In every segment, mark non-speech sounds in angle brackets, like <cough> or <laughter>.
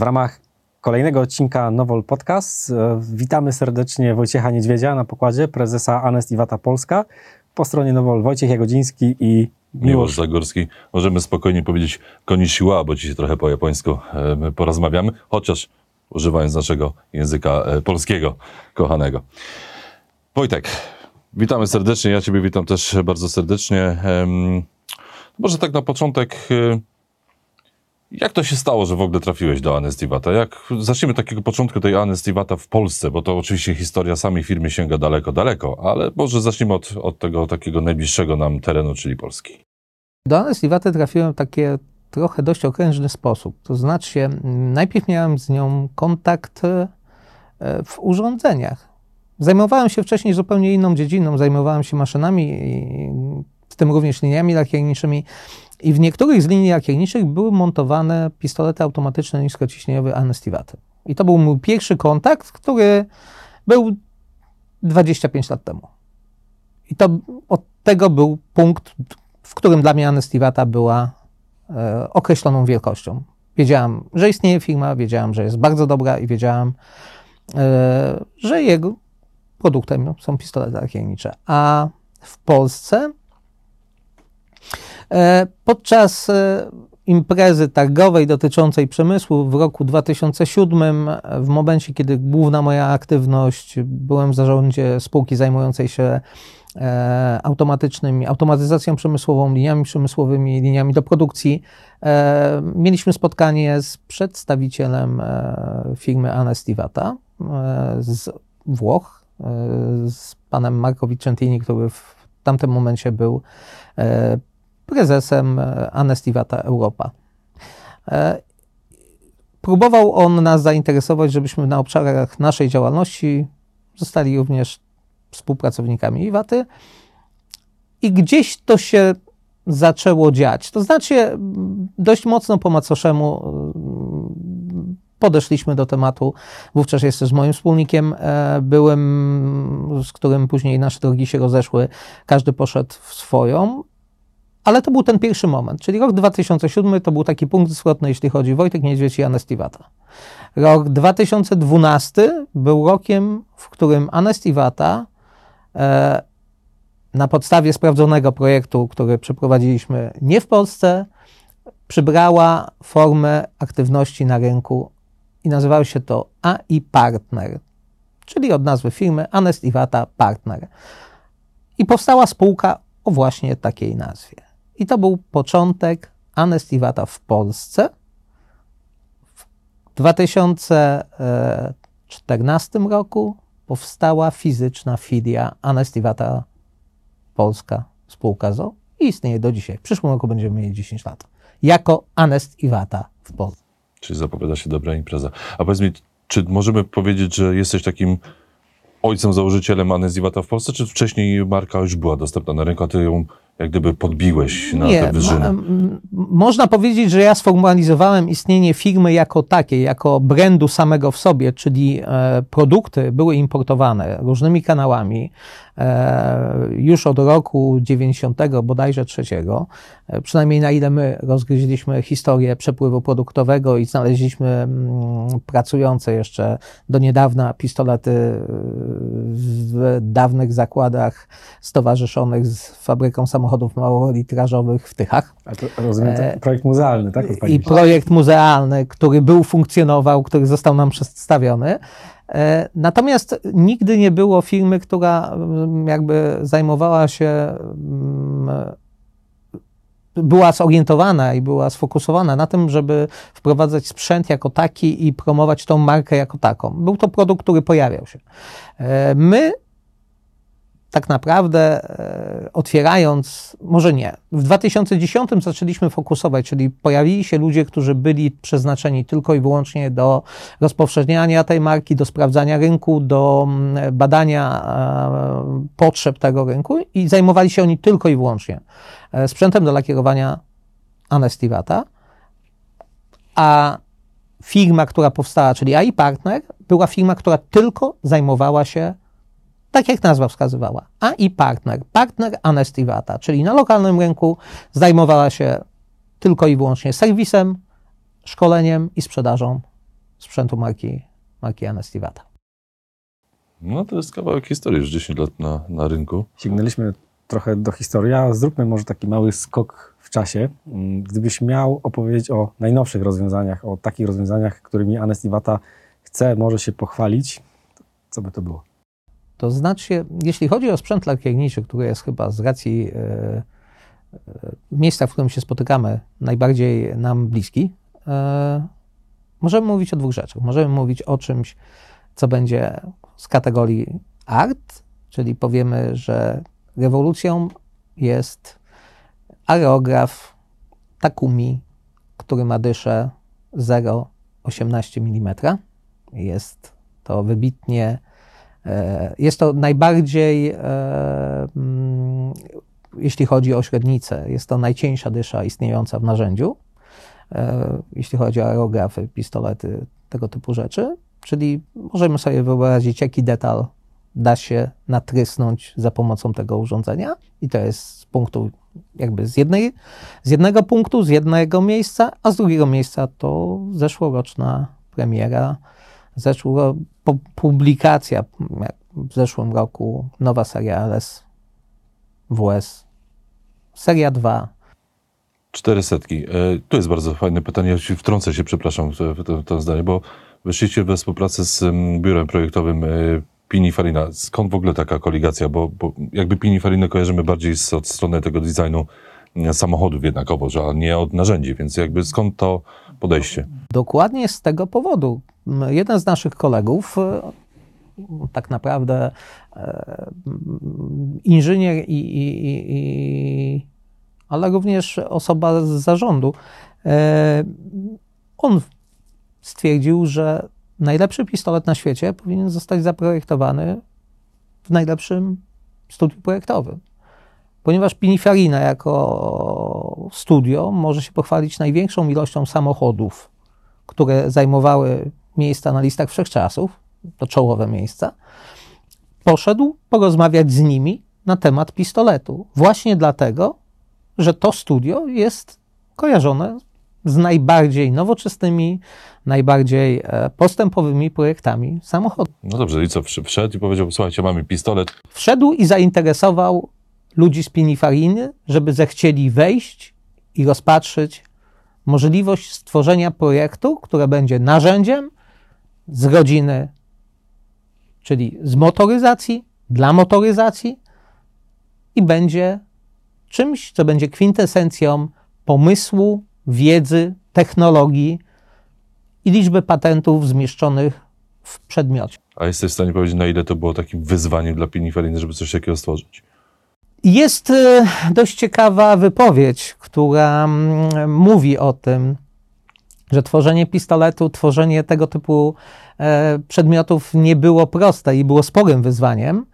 W ramach kolejnego odcinka Nowol Podcast e, witamy serdecznie Wojciecha Niedźwiedzia na pokładzie, prezesa Anest Iwata Polska. Po stronie Nowol Wojciech Jagodziński i Miłosz Zagórski. Możemy spokojnie powiedzieć konnichiwa, bo dzisiaj trochę po japońsku e, porozmawiamy, chociaż używając naszego języka e, polskiego, kochanego. Wojtek, witamy serdecznie. Ja Ciebie witam też bardzo serdecznie. Może tak na początek, jak to się stało, że w ogóle trafiłeś do Anestivata? Jak, zacznijmy takiego początku tej Anestivata w Polsce, bo to oczywiście historia samej firmy sięga daleko, daleko, ale może zacznijmy od, od tego takiego najbliższego nam terenu, czyli Polski. Do Anestivata trafiłem w takie trochę dość okrężny sposób. To znaczy, najpierw miałem z nią kontakt e, w urządzeniach. Zajmowałem się wcześniej zupełnie inną dziedziną, zajmowałem się maszynami, w tym również liniami lakierniczymi. I w niektórych z linii lakierniczych były montowane pistolety automatyczne niskociśnieniowe Anestivaty. I to był mój pierwszy kontakt, który był 25 lat temu. I to od tego był punkt, w którym dla mnie Anestivata była e, określoną wielkością. Wiedziałam, że istnieje firma, wiedziałam, że jest bardzo dobra i wiedziałam, e, że jego produktem są pistolety lakiernicze. A w Polsce podczas e, imprezy targowej dotyczącej przemysłu w roku 2007, w momencie, kiedy główna moja aktywność, byłem w zarządzie spółki zajmującej się e, automatycznymi, automatyzacją przemysłową, liniami przemysłowymi, liniami do produkcji. Mieliśmy spotkanie z przedstawicielem firmy Anestivata z Włoch, z panem Marco Vicentini, który w tamtym momencie był prezesem e, Anestivata Europa. E, próbował on nas zainteresować, żebyśmy na obszarach naszej działalności zostali również współpracownikami Iwaty i gdzieś to się zaczęło dziać. To znaczy, dość mocno po macoszemu mm, podeszliśmy do tematu. Wówczas jeszcze z moim wspólnikiem e, byłem, z którym później nasze drogi się rozeszły. Każdy poszedł w swoją. Ale to był ten pierwszy moment, czyli rok 2007 to był taki punkt zwrotny, jeśli chodzi o Wojtek Niedźwiedź i Anestiwata. Rok 2012 był rokiem, w którym Anestiwata e, na podstawie sprawdzonego projektu, który przeprowadziliśmy nie w Polsce, przybrała formę aktywności na rynku i nazywało się to AI Partner, czyli od nazwy firmy Anestiwata Partner. I powstała spółka o właśnie takiej nazwie. I to był początek Anestivata w Polsce. W 2014 roku powstała fizyczna filia Anestivata Polska Spółka ZO i istnieje do dzisiaj. W przyszłym roku będziemy mieli 10 lat. Jako Anestivata w Polsce. Czyli zapowiada się dobra impreza. A powiedz mi, czy możemy powiedzieć, że jesteś takim ojcem, założycielem Anestivata w Polsce, czy wcześniej marka już była dostępna na rynku, a ty ją jak gdyby podbiłeś na Nie, tę wyżynę. Ma, można powiedzieć, że ja sformalizowałem istnienie firmy jako takiej, jako brandu samego w sobie, czyli e, produkty były importowane różnymi kanałami już od roku 90 bodajże trzeciego, e, przynajmniej na ile my rozgryźliśmy historię przepływu produktowego i znaleźliśmy mm, pracujące jeszcze do niedawna pistolety w dawnych zakładach stowarzyszonych z fabryką samochodów małolitrażowych w Tychach. A to rozumiem, to e, projekt muzealny, tak? I projekt muzealny, który był, funkcjonował, który został nam przedstawiony. E, natomiast nigdy nie było firmy, która mm, jakby zajmowała się, mm, była zorientowana i była sfokusowana na tym, żeby wprowadzać sprzęt jako taki i promować tą markę jako taką. Był to produkt, który pojawiał się. E, my tak naprawdę e, otwierając, może nie, w 2010 zaczęliśmy fokusować, czyli pojawili się ludzie, którzy byli przeznaczeni tylko i wyłącznie do rozpowszechniania tej marki, do sprawdzania rynku, do mm, badania e, potrzeb tego rynku i zajmowali się oni tylko i wyłącznie e, sprzętem do lakierowania Anestivata, a firma, która powstała, czyli AI Partner, była firma, która tylko zajmowała się tak jak nazwa wskazywała. A i partner, partner Anestivata, czyli na lokalnym rynku zajmowała się tylko i wyłącznie serwisem, szkoleniem i sprzedażą sprzętu marki, marki Anestivata. No to jest kawałek historii, już 10 lat na, na rynku. Sięgnęliśmy trochę do historii, a zróbmy może taki mały skok w czasie. Gdybyś miał opowiedzieć o najnowszych rozwiązaniach, o takich rozwiązaniach, którymi Anestivata chce, może się pochwalić, co by to było? To znaczy, jeśli chodzi o sprzęt lakierniczy, który jest chyba z racji e, e, miejsca, w którym się spotykamy, najbardziej nam bliski, e, możemy mówić o dwóch rzeczach. Możemy mówić o czymś, co będzie z kategorii art, czyli powiemy, że rewolucją jest aerograf Takumi, który ma dyszę 0,18 mm. Jest to wybitnie Jest to najbardziej, e, mm, jeśli chodzi o średnicę, jest to najcieńsza dysza istniejąca w narzędziu, e, jeśli chodzi o aerografy, pistolety, tego typu rzeczy. Czyli możemy sobie wyobrazić, jaki detal da się natrysnąć za pomocą tego urządzenia. I to jest z punktu, jakby z, jednej, z jednego punktu, z jednego miejsca, a z drugiego miejsca to zeszłoroczna premiera zeszłego, po, publikacja w zeszłym roku, nowa seria LS WS, seria 2. Cztery setki. E, Tu jest bardzo fajne pytanie. Ja ci wtrącę się, przepraszam, w to, to zdanie, bo wyszliście we współpracy z mm, biurem projektowym e, Pininfarina. Skąd w ogóle taka koligacja? Bo, bo jakby Pininfarinę kojarzymy bardziej z, od strony tego designu mm, samochodów jednakowo, że a nie od narzędzi, więc jakby skąd to podejście? Dokładnie z tego powodu. Jeden z naszych kolegów, e, tak naprawdę e, inżynier, i, i, i, i, ale również osoba z zarządu, e, on stwierdził, że najlepszy pistolet na świecie powinien zostać zaprojektowany w najlepszym studiu projektowym. Ponieważ Pininfarina jako studio może się pochwalić największą ilością samochodów, które zajmowały miejsca na listach wszechczasów, to czołowe miejsca, poszedł porozmawiać z nimi na temat pistoletu. Właśnie dlatego, że to studio jest kojarzone z najbardziej nowoczesnymi, najbardziej e, postępowymi projektami samochodów. No dobrze, i co? Wsz- Wszedł i powiedział, słuchajcie, mamy pistolet. Wszedł i zainteresował ludzi z Pininfariny, żeby zechcieli wejść i rozpatrzyć możliwość stworzenia projektu, które będzie narzędziem z rodziny, czyli z motoryzacji, dla motoryzacji i będzie czymś, co będzie kwintesencją pomysłu, wiedzy, technologii i liczby patentów zmieszczonych w przedmiocie. A jesteś w stanie powiedzieć, na ile to było takim wyzwaniem dla Pininfariny, żeby coś takiego stworzyć? Jest e, dość ciekawa wypowiedź, która mm, mówi o tym, że tworzenie pistoletu, tworzenie tego typu e, przedmiotów nie było proste i było sporym wyzwaniem.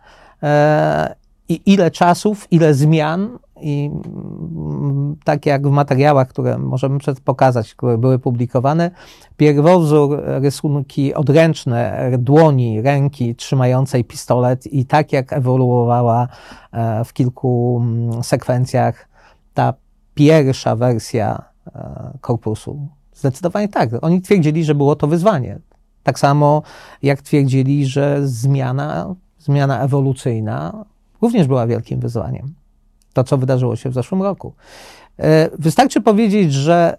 E, I ile czasów, ile zmian, i mm, tak jak w materiałach, które możemy pokazać, które były publikowane, pierwowzór, rysunki odręczne dłoni, ręki trzymającej pistolet i tak jak ewoluowała e, w kilku mm, sekwencjach ta pierwsza wersja e, korpusu. Zdecydowanie tak. Oni twierdzili, że było to wyzwanie. Tak samo jak twierdzili, że zmiana, zmiana ewolucyjna również była wielkim wyzwaniem. To, co wydarzyło się w zeszłym roku. E, Wystarczy powiedzieć, że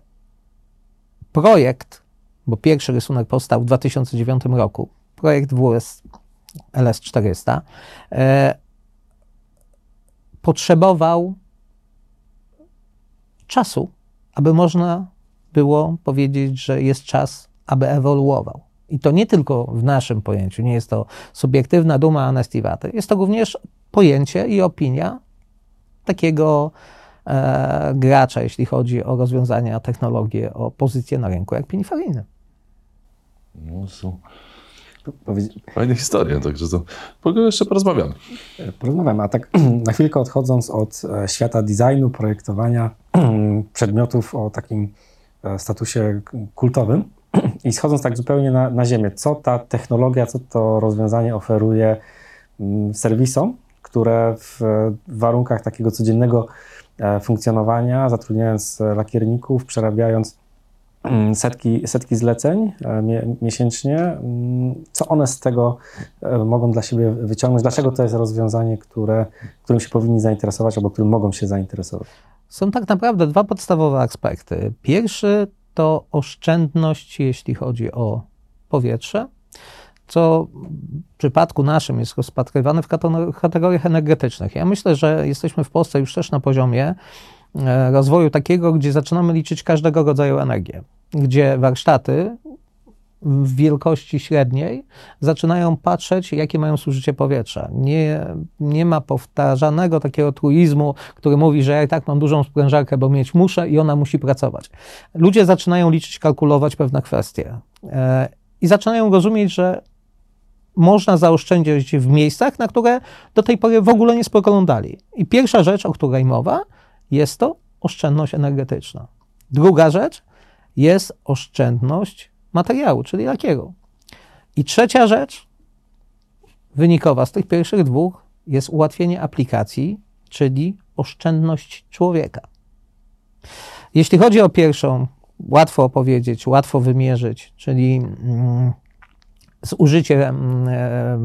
projekt, bo pierwszy rysunek powstał w 2009 roku, projekt WS LS400, e, potrzebował czasu, aby można było powiedzieć, że jest czas, aby ewoluował. I to nie tylko w naszym pojęciu, nie jest to subiektywna duma Anestivaty, jest to również pojęcie i opinia takiego e, gracza, jeśli chodzi o rozwiązania, technologie, o pozycję na rynku, jak Pininfarina. No, są fajne historie, także to ogóle jeszcze porozmawiamy. Porozmawiamy, a tak <clears throat> na chwilkę odchodząc od e, świata designu, projektowania <clears throat> przedmiotów o takim statusie k- kultowym <clears throat> i schodząc tak zupełnie na, na ziemię, co ta technologia, co to rozwiązanie oferuje mm, serwisom, które w e, warunkach takiego codziennego e, funkcjonowania, zatrudniając e, lakierników, przerabiając mm, setki, setki zleceń e, mie, miesięcznie. Mm, Co one z tego e, mogą dla siebie wyciągnąć? Dlaczego to jest rozwiązanie, które, którym się powinni zainteresować albo którym mogą się zainteresować? Są tak naprawdę dwa podstawowe aspekty. Pierwszy to oszczędność, jeśli chodzi o powietrze, co w przypadku naszym jest rozpatrywane w kategor- kategoriach energetycznych. Ja myślę, że jesteśmy w Polsce już też na poziomie e, rozwoju takiego, gdzie zaczynamy liczyć każdego rodzaju energię, gdzie warsztaty w wielkości średniej zaczynają patrzeć, jakie mają zużycie powietrza. Nie, nie ma powtarzanego takiego truizmu, który mówi, że ja i tak mam dużą sprężarkę, bo mieć muszę i ona musi pracować. Ludzie zaczynają liczyć, kalkulować pewne kwestie e, i zaczynają rozumieć, że można zaoszczędzić w miejscach, na które do tej pory w ogóle nie spoglądali. I pierwsza rzecz, o której mowa, jest to oszczędność energetyczna. Druga rzecz jest oszczędność materiału, czyli lakieru. I trzecia rzecz, wynikowa z tych pierwszych dwóch, jest ułatwienie aplikacji, czyli oszczędność człowieka. Jeśli chodzi o pierwszą, łatwo opowiedzieć, łatwo wymierzyć, czyli mm, zużycie, mm, e,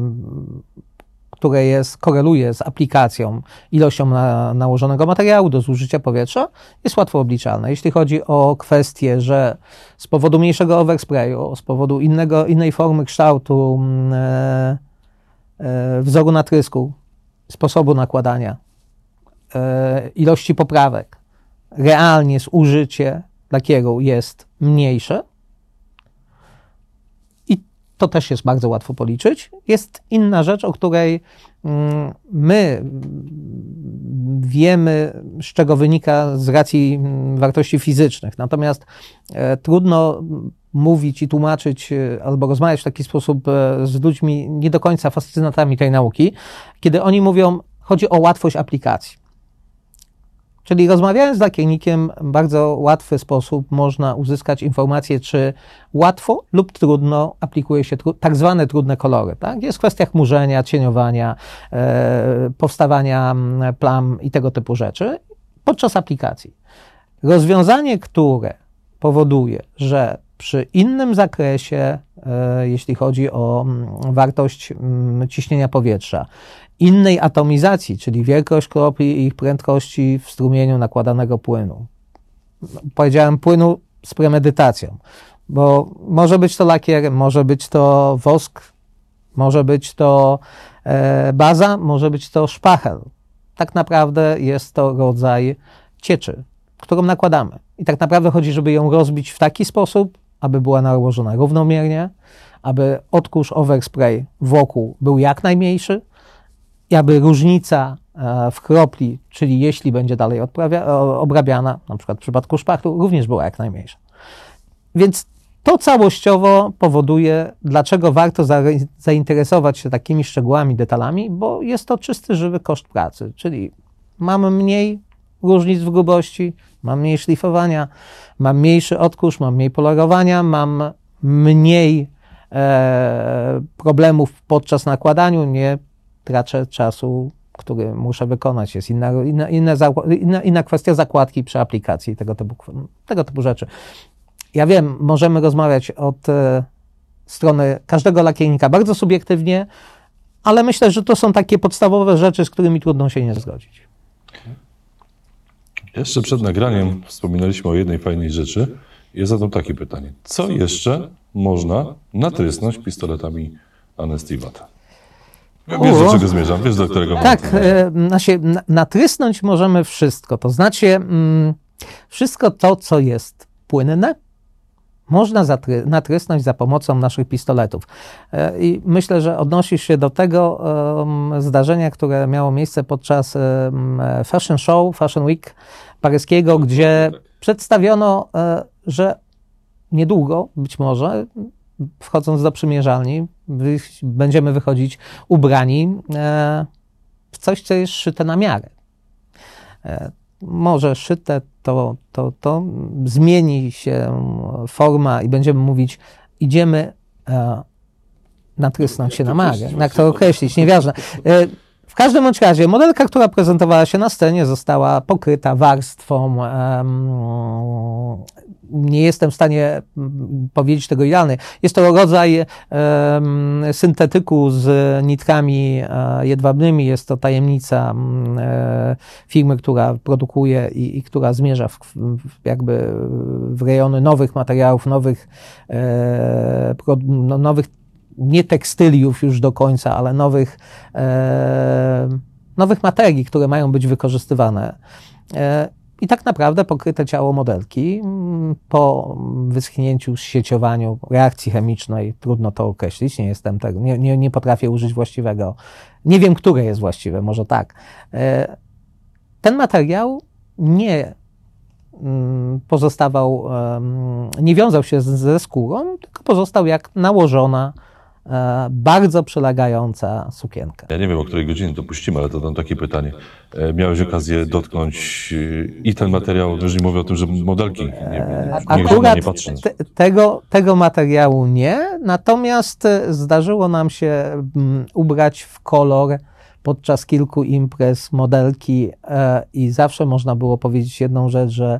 które jest, koreluje z aplikacją, ilością na, nałożonego materiału do zużycia powietrza, jest łatwo obliczalne. Jeśli chodzi o kwestię, że z powodu mniejszego oversprayu, z powodu innego, innej formy kształtu mm, e, e, wzoru natrysku, sposobu nakładania, e, ilości poprawek, realnie zużycie lakieru jest mniejsze, to też jest bardzo łatwo policzyć. Jest inna rzecz, o której mm, my mm, wiemy, z czego wynika z racji mm, wartości fizycznych. Natomiast e, trudno mówić i tłumaczyć e, albo rozmawiać w taki sposób e, z ludźmi nie do końca fascynatami tej nauki, kiedy oni mówią, chodzi o łatwość aplikacji. Czyli rozmawiając z lakiernikiem, w bardzo łatwy sposób można uzyskać informację, czy łatwo lub trudno aplikuje się tru, tak zwane trudne kolory. Tak? Jest kwestia chmurzenia, cieniowania, e, powstawania plam i tego typu rzeczy podczas aplikacji. Rozwiązanie, które powoduje, że przy innym zakresie, e, jeśli chodzi o wartość ciśnienia powietrza, innej atomizacji, czyli wielkość kropli i ich prędkości w strumieniu nakładanego płynu. Powiedziałem płynu z premedytacją, bo może być to lakier, może być to wosk, może być to e, baza, może być to szpachel. Tak naprawdę jest to rodzaj cieczy, którą nakładamy. I tak naprawdę chodzi, żeby ją rozbić w taki sposób, aby była nałożona równomiernie, aby odkurz overspray wokół był jak najmniejszy, i aby różnica e, w kropli, czyli jeśli będzie dalej odprawia, obrabiana, na przykład w przypadku szpachtu, również była jak najmniejsza. Więc to całościowo powoduje, dlaczego warto zainteresować się takimi szczegółami, detalami, bo jest to czysty, żywy koszt pracy, czyli mamy mniej różnic w grubości, mam mniej szlifowania, mam mniejszy odkurz, mam mniej polerowania, mam mniej e, problemów podczas nakładaniu, nie tracę czasu, który muszę wykonać. Jest inna, inna, inna, inna, inna kwestia zakładki przy aplikacji tego typu, tego typu rzeczy. Ja wiem, możemy rozmawiać od e, strony każdego lakiernika bardzo subiektywnie, ale myślę, że to są takie podstawowe rzeczy, z którymi trudno się nie zgodzić. Jeszcze przed nagraniem wspominaliśmy o jednej fajnej rzeczy. Jest zatem takie pytanie. Co jeszcze można natrysnąć pistoletami Anestivat? Wiesz, do czego zmierzam, wiesz, do którego Tak, e, znaczy, na, natrysnąć możemy wszystko. To znaczy, mm, wszystko to, co jest płynne, można zatry, natrysnąć za pomocą naszych pistoletów. E, I myślę, że odnosisz się do tego um, zdarzenia, które miało miejsce podczas um, Fashion Show, Fashion Week paryskiego, gdzie przedstawiono, e, że niedługo, być może, wchodząc do przymierzalni, wy, będziemy wychodzić ubrani e, w coś, co jest szyte na miarę. E, może szyte to, to, to zmieni się forma i będziemy mówić, idziemy e, natrysnąć się na magę. Jak to określić, nieważne. W każdym bądź razie modelka, która prezentowała się na scenie, została pokryta warstwą. em, nie jestem w stanie mm, powiedzieć tego idealnie. Jest to rodzaj em, syntetyku z nitkami e, jedwabnymi. Jest to tajemnica e, firmy, która produkuje i, i która zmierza w, w, jakby w rejony nowych materiałów, nowych, e, pro, no, nowych nie tekstyliów już do końca, ale nowych, e, nowych materii, które mają być wykorzystywane. E, I tak naprawdę pokryte ciało modelki mm, po wyschnięciu, sieciowaniu reakcji chemicznej, trudno to określić, nie jestem tego, nie, nie, nie potrafię użyć właściwego, nie wiem, które jest właściwe, może tak. E, ten materiał nie mm, pozostawał, nie wiązał się ze skórą, tylko pozostał jak nałożona, bardzo przylegająca sukienka. Ja nie wiem, o której godzinie to puścimy, ale to dam takie pytanie. E, Miałeś okazję dotknąć e, i ten materiał, już nie mówię o tym, że modelki, nie, nie, Akurat nie patrzy. te, tego, tego materiału nie, natomiast e, zdarzyło nam się mm, ubrać w kolor podczas kilku imprez modelki e, i zawsze można było powiedzieć jedną rzecz, że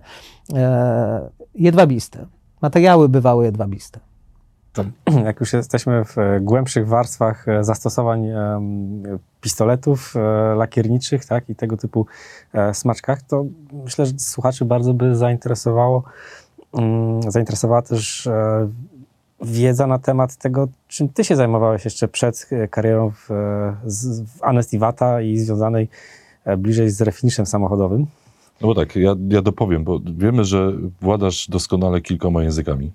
e, jedwabiste. Materiały bywały jedwabiste. To, <clears throat> jak już jesteśmy w e, głębszych warstwach e, zastosowań pistoletów e, lakierniczych tak, i tego typu smaczkach, to myślę, że słuchaczy bardzo by zainteresowało, mm, zainteresowała też wiedza na temat tego, czym ty się zajmowałeś jeszcze przed karierą w, w Anestivata i związanej bliżej z refiniszem samochodowym. No bo tak, ja, ja dopowiem, bo wiemy, że władasz doskonale kilkoma językami.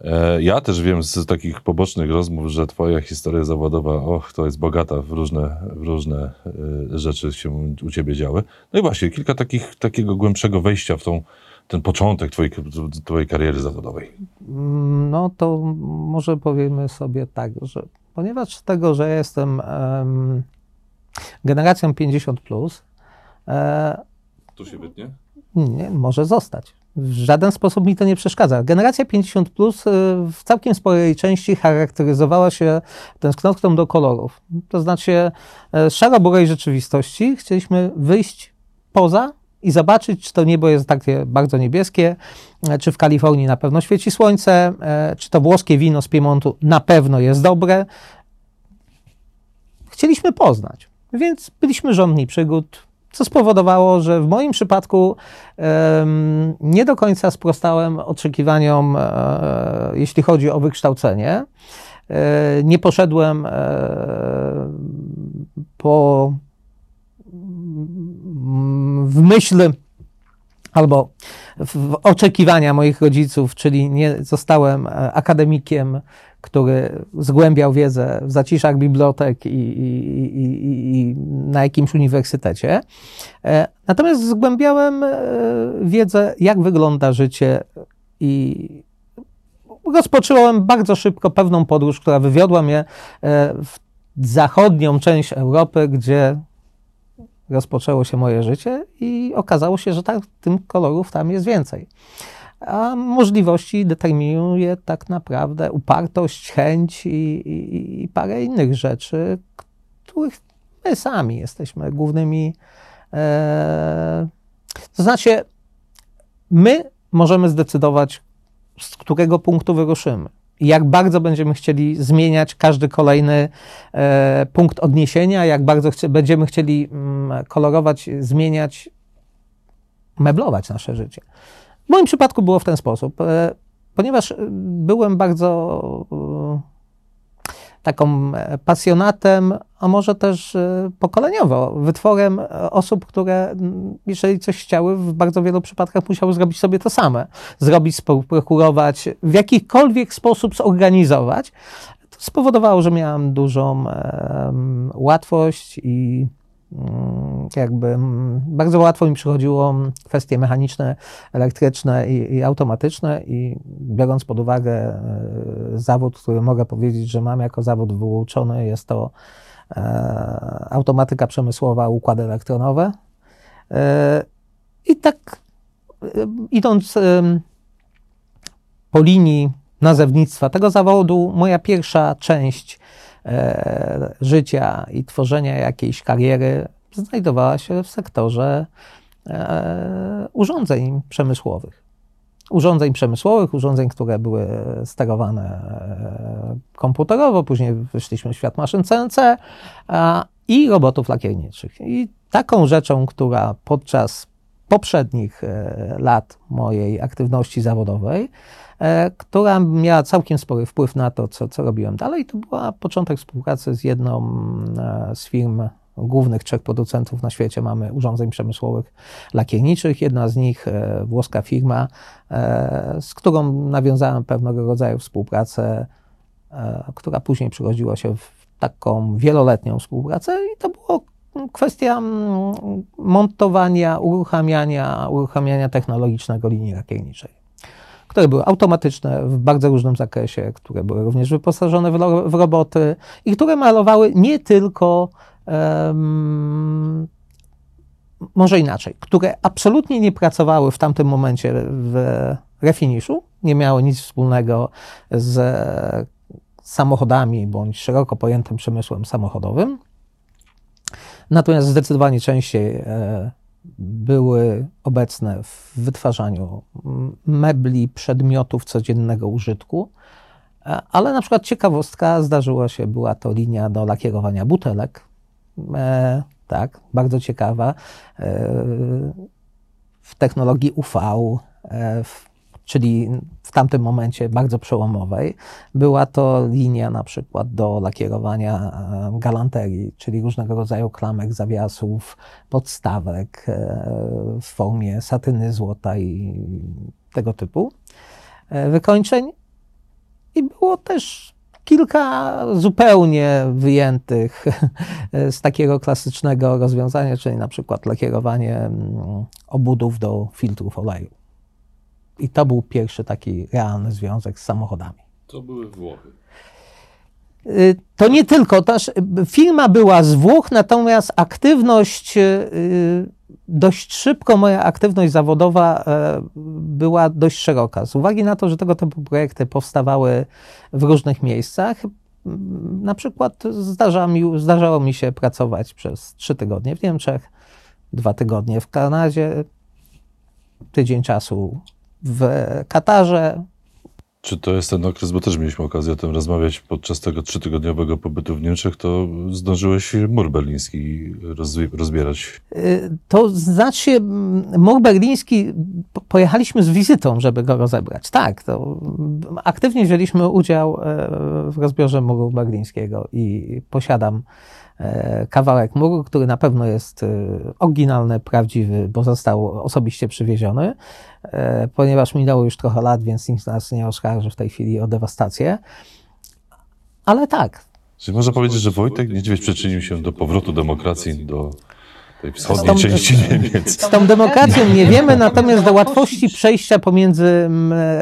E, Ja też wiem z takich pobocznych rozmów, że twoja historia zawodowa, och, to jest bogata, w różne, w różne e, rzeczy się u ciebie działy. No i właśnie, kilka takich, takiego głębszego wejścia w tą, ten początek twojej, twojej kariery zawodowej. No to może powiemy sobie tak, że ponieważ tego, że jestem em, generacją 50, plus, e, Tu się wytnie? nie, może zostać. W żaden sposób mi to nie przeszkadza. Generacja 50 plus e, w całkiem sporej części charakteryzowała się tęsknotą do kolorów. To znaczy, z szaro-burej rzeczywistości chcieliśmy wyjść poza i zobaczyć, czy to niebo jest takie bardzo niebieskie, e, czy w Kalifornii na pewno świeci słońce, czy to włoskie wino z Piemontu na pewno jest dobre. Chcieliśmy poznać, więc byliśmy żądni przygód, co spowodowało, że w moim przypadku nie do końca sprostałem oczekiwaniom, e, jeśli chodzi o wykształcenie. E, nie poszedłem e, po w myśl albo w oczekiwania moich rodziców, czyli nie zostałem e, akademikiem, który zgłębiał wiedzę w zaciszach bibliotek i, i, i, i- na jakimś uniwersytecie. E, Natomiast zgłębiałem e, wiedzę, jak wygląda życie i rozpocząłem bardzo szybko pewną podróż, która wywiodła mnie w zachodnią część Europy, gdzie rozpoczęło się moje życie i okazało się, że tak, tym kolorów tam jest więcej. A możliwości determinuje tak naprawdę upartość, chęć i, i, i parę innych rzeczy, których my sami jesteśmy głównymi. E, to znaczy, my możemy zdecydować, z którego punktu wyruszymy. Jak bardzo będziemy chcieli zmieniać każdy kolejny e, punkt odniesienia, jak bardzo będziemy chcieli mm, kolorować, zmieniać, meblować nasze życie. W moim przypadku było w ten sposób, e, ponieważ e, byłem bardzo e, taką e, pasjonatem, a może też e, pokoleniowo, wytworem e, osób, które jeżeli coś chciały, w bardzo wielu przypadkach musiały zrobić sobie to same. Zrobić, prokurować, w jakikolwiek sposób zorganizować. To spowodowało, że miałem dużą łatwość i jakby mm, bardzo łatwo mi przychodziło kwestie mechaniczne, elektryczne i, i automatyczne i biorąc pod uwagę e, zawód, który mogę powiedzieć, że mam jako zawód wyuczony, jest to e, automatyka przemysłowa, układy elektronowe. E, I tak e, idąc em, po linii nazewnictwa tego zawodu, moja pierwsza część e, życia i tworzenia jakiejś kariery znajdowała się w sektorze e, urządzeń przemysłowych. Urządzeń przemysłowych, urządzeń, które były sterowane e, komputerowo, później wyszliśmy w świat maszyn CNC i robotów lakierniczych. I taką rzeczą, która podczas poprzednich lat mojej aktywności zawodowej, która miała całkiem spory wpływ na to, co, co robiłem. Dalej, to była początek współpracy z jedną e, z firm głównych trzech producentów na świecie. Mamy urządzeń przemysłowych lakierniczych. Jedna z nich, włoska firma, z którą nawiązałem pewnego rodzaju współpracę, która później przerodziła się w taką wieloletnią współpracę. I to było kwestia mm, montowania, uruchamiania, uruchamiania technologicznego linii lakierniczej, które były automatyczne w bardzo różnym zakresie, które były również wyposażone w, w roboty i które malowały nie tylko um, może inaczej, które absolutnie nie pracowały w tamtym momencie w refiniszu, nie miały nic wspólnego z samochodami bądź szeroko pojętym przemysłem samochodowym, Natomiast zdecydowanie częściej e, były obecne w wytwarzaniu mebli, przedmiotów codziennego użytku. E, ale na przykład ciekawostka zdarzyła się, była to linia do lakierowania butelek. E, tak, bardzo ciekawa. E, w technologii UV, e, w czyli w tamtym momencie bardzo przełomowej. Była to linia na przykład do lakierowania e, galanterii, czyli różnego rodzaju klamek, zawiasów, podstawek e, w formie satyny, złota i tego typu e, wykończeń. I było też kilka zupełnie wyjętych z takiego klasycznego rozwiązania, czyli na przykład lakierowanie mm, obudów do filtrów oleju. I to był pierwszy taki realny związek z samochodami. To były Włochy. Y, to nie tylko. Też firma była z Włoch, natomiast aktywność, y, dość szybko moja aktywność zawodowa e, była dość szeroka. Z uwagi na to, że tego typu projekty powstawały w różnych miejscach, na przykład zdarza mi, zdarzało mi się pracować przez trzy tygodnie w Niemczech, dwa tygodnie w Kanadzie, tydzień czasu w Katarze. Czy to jest ten okres, bo też mieliśmy okazję o tym rozmawiać podczas tego trzytygodniowego pobytu w Niemczech, to zdążyłeś mur berliński rozbierać? Y, to znaczy, mur berliński, pojechaliśmy z wizytą, żeby go rozebrać. Tak, to aktywnie wzięliśmy udział e, w rozbiorze muru berlińskiego i posiadam kawałek muru, który na pewno jest e, oryginalny, prawdziwy, bo został osobiście przywieziony, e, ponieważ minęło już trochę lat, więc nikt nas nie oskarży w tej chwili o dewastację. Ale tak. Czyli można powiedzieć, że Wojtek Niedźwiedź przyczynił się do powrotu demokracji do tej wschodniej tą, części Niemiec. Z tą demokracją nie wiemy, natomiast do łatwości przejścia pomiędzy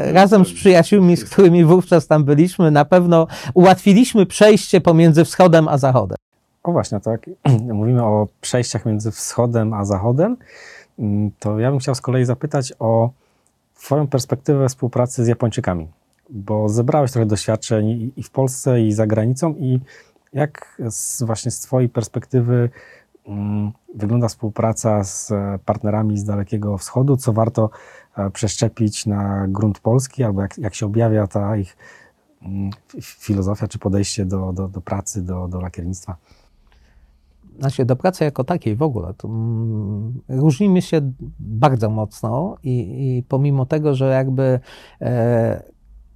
razem z przyjaciółmi, z którymi wówczas tam byliśmy, na pewno ułatwiliśmy przejście pomiędzy wschodem a zachodem. O właśnie, tak. <clears throat> Mówimy o przejściach między wschodem a zachodem. Mm, to ja bym chciał z kolei zapytać o Twoją perspektywę współpracy z Japończykami, bo zebrałeś trochę doświadczeń i w Polsce, i za granicą. I jak z, właśnie z Twojej perspektywy mm, wygląda współpraca z partnerami z Dalekiego Wschodu? Co warto e, przeszczepić na grunt polski, albo jak, jak się objawia ta ich mm, filozofia czy podejście do, do, do pracy, do, do lakiernictwa? Znaczy do pracy jako takiej w ogóle, to mm, różnimy się bardzo mocno i, i pomimo tego, że jakby e,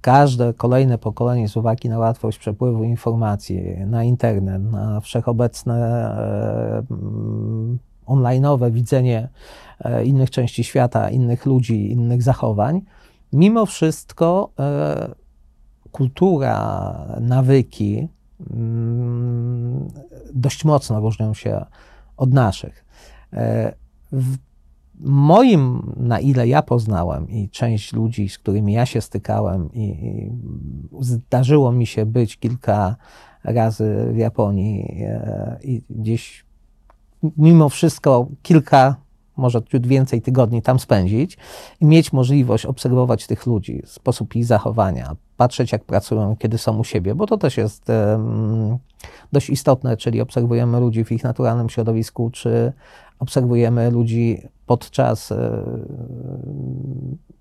każde kolejne pokolenie z uwagi na łatwość przepływu informacji na internet, na wszechobecne e, mm, online'owe widzenie e, innych części świata, innych ludzi, innych zachowań, mimo wszystko e, kultura, nawyki, dość mocno różnią się od naszych. E, w moim, na ile ja poznałem i część ludzi, z którymi ja się stykałem i, i zdarzyło mi się być kilka razy w Japonii e, i gdzieś mimo wszystko kilka może ciut więcej tygodni tam spędzić i mieć możliwość obserwować tych ludzi, sposób ich zachowania, patrzeć jak pracują, kiedy są u siebie, bo to też jest dość istotne, czyli obserwujemy ludzi w ich naturalnym środowisku, czy obserwujemy ludzi podczas e,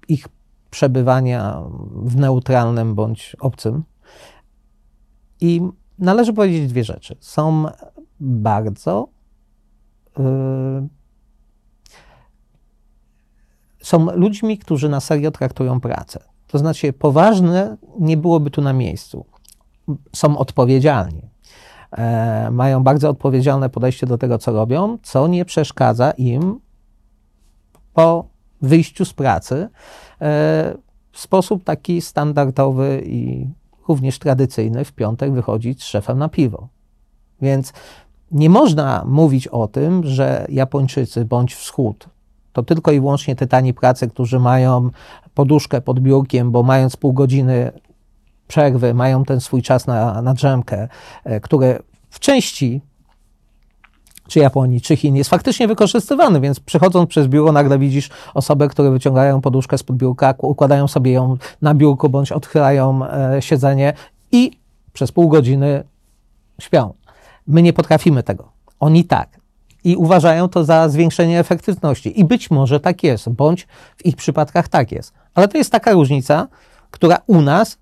ich przebywania w neutralnym bądź obcym. I należy powiedzieć dwie rzeczy. Są bardzo yy, są ludźmi, którzy na serio traktują pracę. To znaczy, poważne nie byłoby tu na miejscu. Są odpowiedzialni. E, mają bardzo odpowiedzialne podejście do tego, co robią, co nie przeszkadza im po wyjściu z pracy e, w sposób taki standardowy i również tradycyjny w piątek wychodzić z szefem na piwo. Więc nie można mówić o tym, że Japończycy bądź Wschód to tylko i wyłącznie te tani pracy, którzy mają poduszkę pod biurkiem, bo mając pół godziny przerwy, mają ten swój czas na, na drzemkę, e, które w części czy Japonii, czy Chin jest faktycznie wykorzystywany, więc przechodząc przez biuro nagle widzisz osoby, które wyciągają poduszkę spod biurka, układają sobie ją na biurku bądź odchylają e, siedzenie i przez pół godziny śpią. My nie potrafimy tego. Oni tak. I uważają to za zwiększenie efektywności. I być może tak jest, bądź w ich przypadkach tak jest. Ale to jest taka różnica, która u nas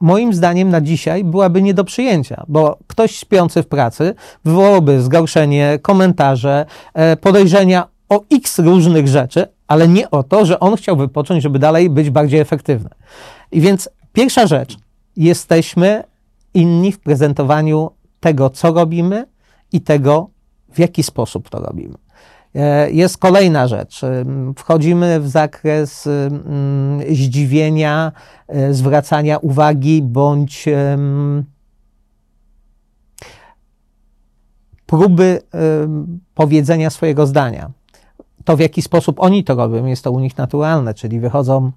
moim zdaniem na dzisiaj byłaby nie do przyjęcia, bo ktoś śpiący w pracy wywołałby zgorszenie, komentarze, e, podejrzenia o x różnych rzeczy, ale nie o to, że on chciał wypocząć, żeby dalej być bardziej efektywny. I więc pierwsza rzecz, jesteśmy inni w prezentowaniu tego, co robimy i tego, w jaki sposób to robimy. E, jest kolejna rzecz. Wchodzimy w zakres zdziwienia, e, zwracania uwagi bądź próby powiedzenia swojego zdania. To, w jaki sposób oni to robią, jest to u nich naturalne, czyli wychodzą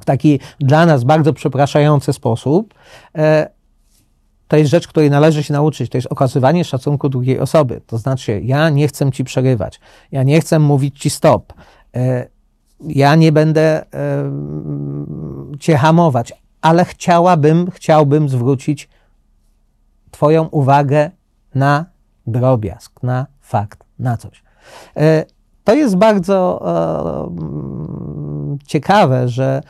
w taki dla nas bardzo przepraszający sposób, e, to jest rzecz, której należy się nauczyć. To jest okazywanie szacunku drugiej osoby. To znaczy, ja nie chcę ci przerywać, ja nie chcę mówić ci stop, e, ja nie będę cię hamować, ale chciałabym, chciałbym zwrócić Twoją uwagę na drobiazg, na fakt, na coś. E, to jest bardzo ciekawe, że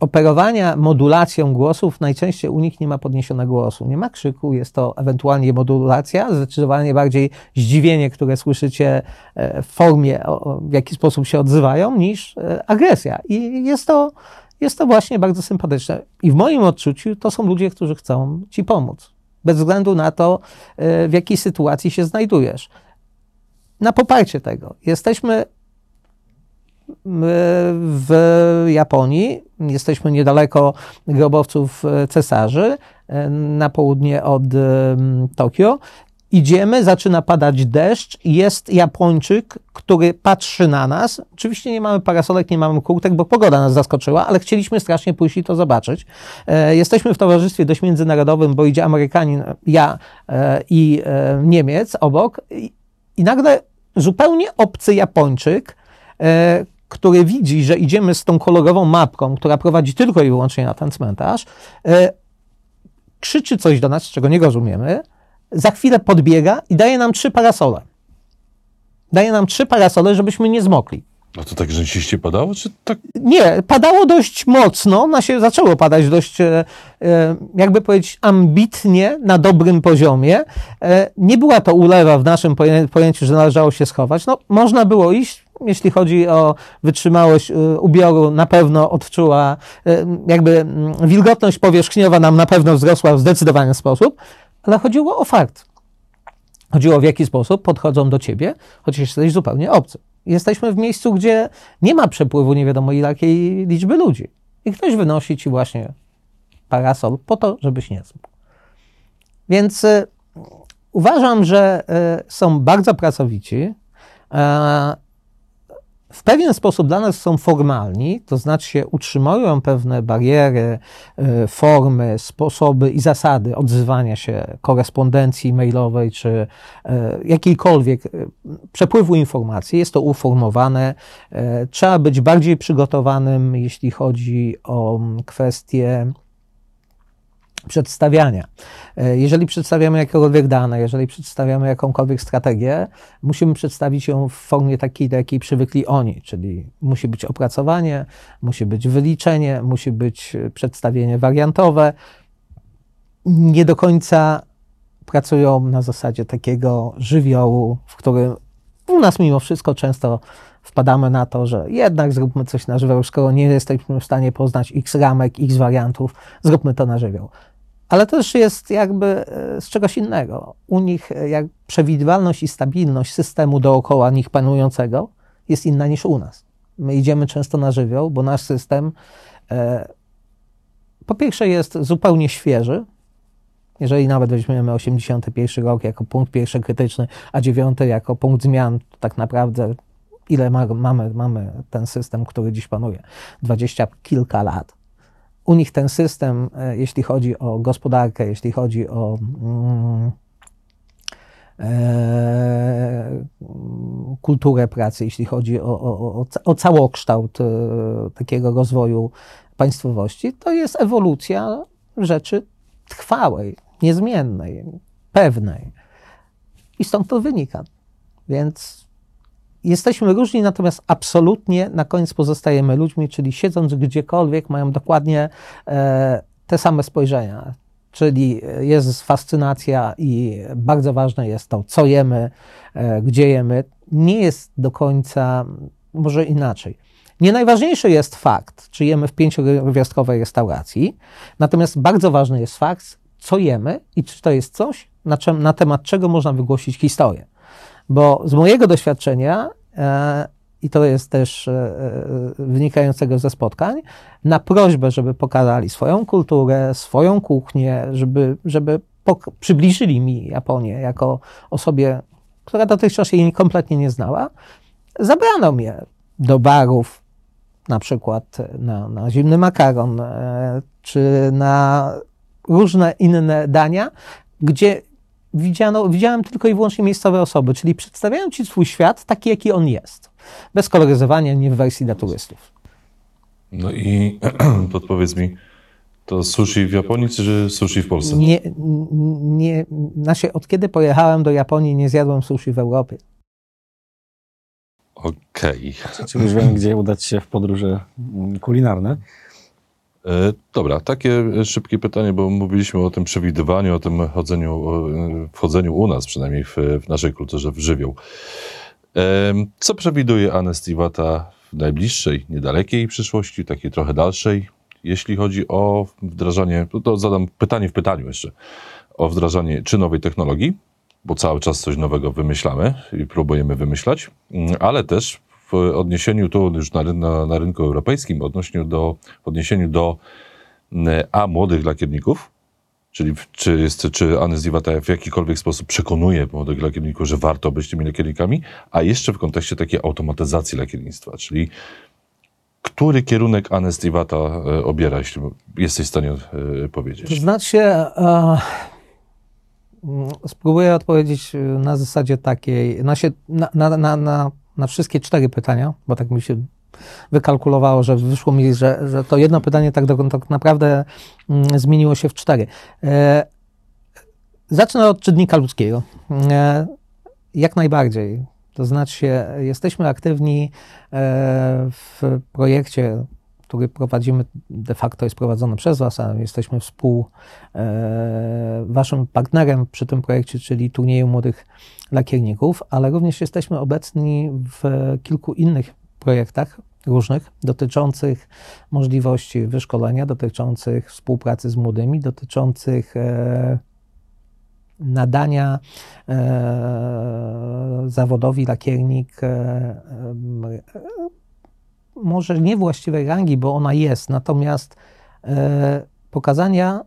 operowania modulacją głosów, najczęściej u nich nie ma podniesionego głosu, nie ma krzyku, jest to ewentualnie modulacja, zdecydowanie bardziej zdziwienie, które słyszycie e, w formie, w jaki sposób się odzywają, niż e, agresja. I jest to, jest to właśnie bardzo sympatyczne. I w moim odczuciu to są ludzie, którzy chcą ci pomóc, bez względu na to, e, w jakiej sytuacji się znajdujesz. Na poparcie tego jesteśmy w Japonii. Jesteśmy niedaleko grobowców cesarzy, na południe od Tokio. Idziemy, zaczyna padać deszcz, jest Japończyk, który patrzy na nas. Oczywiście nie mamy parasolek, nie mamy kurtek, bo pogoda nas zaskoczyła, ale chcieliśmy strasznie pójść i to zobaczyć. E, jesteśmy w towarzystwie dość międzynarodowym, bo idzie Amerykanin, ja e, i e, Niemiec obok i nagle zupełnie obcy Japończyk, który widzi, że idziemy z tą kolorową mapką, która prowadzi tylko i wyłącznie na ten cmentarz, e, krzyczy coś do nas, czego nie rozumiemy, za chwilę podbiega i daje nam trzy parasole. Daje nam trzy parasole, żebyśmy nie zmokli. A to tak rzęsiście padało, czy tak? Nie, padało dość mocno, na się zaczęło padać dość, e, e, jakby powiedzieć, ambitnie, na dobrym poziomie. Nie była to ulewa w naszym pojęciu, że należało się schować. No, można było iść, jeśli chodzi o wytrzymałość y, ubioru, na pewno odczuła, y, jakby mm, wilgotność powierzchniowa nam na pewno wzrosła w zdecydowany sposób, ale chodziło o fakt. Chodziło w jaki sposób podchodzą do ciebie, chociaż jesteś zupełnie obcy. Jesteśmy w miejscu, gdzie nie ma przepływu nie wiadomo jakiej liczby ludzi. I ktoś wynosi ci właśnie parasol po to, żebyś nie zmógł. Więc y, uważam, że są bardzo pracowici. W pewien sposób dla nas są formalni, to znaczy utrzymują pewne bariery, y, formy, sposoby i zasady odzywania się korespondencji mailowej czy y, jakiejkolwiek y, przepływu informacji. Jest to uformowane. Trzeba być bardziej przygotowanym, jeśli chodzi o kwestie przedstawiania. E, jeżeli przedstawiamy jakiekolwiek dane, jeżeli przedstawiamy jakąkolwiek strategię, musimy przedstawić ją w formie takiej, do jakiej przywykli oni, czyli musi być opracowanie, musi być wyliczenie, musi być przedstawienie wariantowe. Nie do końca pracują na zasadzie takiego żywiołu, w którym u nas mimo wszystko często wpadamy na to, że jednak zróbmy coś na żywioł, skoro nie jesteśmy w stanie poznać x ramek, x wariantów, zróbmy to na żywioł. Ale też jest jakby e, z czegoś innego. U nich e, jak przewidywalność i stabilność systemu dookoła nich panującego jest inna niż u nas. My idziemy często na żywioł, bo nasz system e, po pierwsze jest zupełnie świeży, jeżeli nawet weźmiemy 81 rok jako punkt pierwszy krytyczny, a 9 jako punkt zmian, to tak naprawdę ile ma, mamy, mamy ten system, który dziś panuje? Dwadzieścia kilka lat. U nich ten system, e, jeśli chodzi o gospodarkę, jeśli chodzi o mm, e, kulturę pracy, jeśli chodzi o, o, o całokształt e, takiego rozwoju państwowości, to jest ewolucja rzeczy trwałej, niezmiennej, pewnej. I stąd to wynika. Więc jesteśmy różni, natomiast absolutnie na koniec pozostajemy ludźmi, czyli siedząc gdziekolwiek, mają dokładnie e, te same spojrzenia. Czyli jest fascynacja i bardzo ważne jest to, co jemy, e, gdzie jemy. Nie jest do końca, może inaczej. Nie najważniejszy jest fakt, czy jemy w pięciogwiazdkowej restauracji, natomiast bardzo ważny jest fakt, co jemy i czy to jest coś, na, czym, na temat czego można wygłosić historię. Bo z mojego doświadczenia, e, i to jest też e, e, wynikającego ze spotkań, na prośbę, żeby pokazali swoją kulturę, swoją kuchnię, żeby, żeby przybliżyli mi Japonię jako osobie, która dotychczas jej kompletnie nie znała, zabrano mnie do barów, na przykład na, na zimny makaron, czy na różne inne dania, gdzie widziano, widziałem tylko i wyłącznie miejscowe osoby, czyli przedstawiają ci swój świat taki, jaki on jest. Bez koloryzowania, nie w wersji dla turystów. No i <clears throat> podpowiedz mi, to sushi w Japonii, czy sushi w Polsce? Nie, nie, znaczy od kiedy pojechałem do Japonii, nie zjadłem sushi w Europie. Okej. Okay. Czyli już wiem, gdzie udać się w podróże kulinarne. E, dobra, takie szybkie pytanie, bo mówiliśmy o tym przewidywaniu, o tym chodzeniu, wchodzeniu u nas, przynajmniej w, w naszej kulturze, w żywioł. E, co przewiduje Anestiwata w najbliższej, niedalekiej przyszłości, takiej trochę dalszej, jeśli chodzi o wdrażanie, to zadam pytanie w pytaniu jeszcze, o wdrażanie czy nowej technologii, bo cały czas coś nowego wymyślamy i próbujemy wymyślać, ale też w odniesieniu tu już na, na, na rynku europejskim, odnośnie do, w odniesieniu do A młodych lakierników, czyli czy, jest, czy Anezivata w jakikolwiek sposób przekonuje młodych lakierników, że warto być tymi lakiernikami, a jeszcze w kontekście takiej automatyzacji lakiernictwa, czyli który kierunek Anezivata e, obiera, jeśli jesteś w stanie e, powiedzieć? To znaczy, uh, spróbuję odpowiedzieć na zasadzie takiej, na, na, na, na na wszystkie cztery pytania, bo tak mi się wykalkulowało, że wyszło mi, że, że to jedno pytanie tak, tak naprawdę mm, zmieniło się w cztery. E, zacznę od czynnika ludzkiego. E, jak najbardziej. To znaczy, jesteśmy aktywni e, w projekcie, który prowadzimy, de facto jest prowadzony przez Was, a jesteśmy współ e, Waszym partnerem przy tym projekcie, czyli turnieju młodych lakierników, ale również jesteśmy obecni w kilku innych projektach różnych dotyczących możliwości wyszkolenia, dotyczących współpracy z młodymi, dotyczących e, nadania e, zawodowi lakiernik e, może nie właściwej rangi, bo ona jest, natomiast pokazania,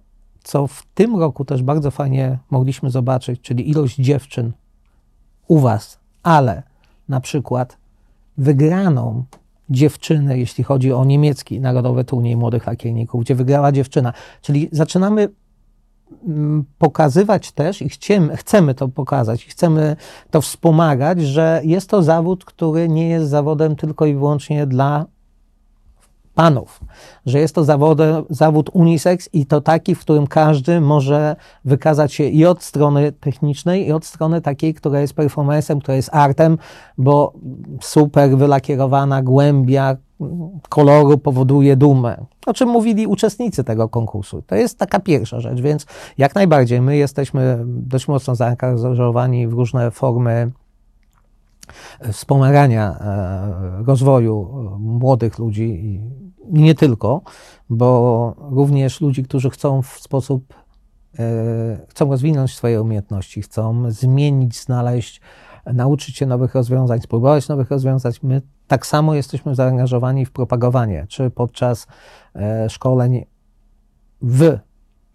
co w tym roku też bardzo fajnie mogliśmy zobaczyć, czyli ilość dziewczyn u Was, ale na przykład wygraną dziewczyny, jeśli chodzi o niemiecki narodowy turniej młodych lakierników, gdzie wygrała dziewczyna. Czyli zaczynamy pokazywać też i chcemy, chcemy to pokazać, chcemy to wspomagać, że jest to zawód, który nie jest zawodem tylko i wyłącznie dla panów, że jest to zawody, zawód unisex i to taki, w którym każdy może wykazać się i od strony technicznej, i od strony takiej, która jest performancem, która jest artem, bo super wylakierowana głębia koloru powoduje dumę. O czym mówili uczestnicy tego konkursu. To jest taka pierwsza rzecz, więc jak najbardziej my jesteśmy dość mocno zaangażowani w różne formy wspomagania e, rozwoju e, młodych ludzi i nie tylko, bo również ludzi, którzy chcą w sposób, e, chcą rozwinąć swoje umiejętności, chcą zmienić, znaleźć, nauczyć się nowych rozwiązań, spróbować nowych rozwiązań. My tak samo jesteśmy zaangażowani w propagowanie, czy podczas szkoleń w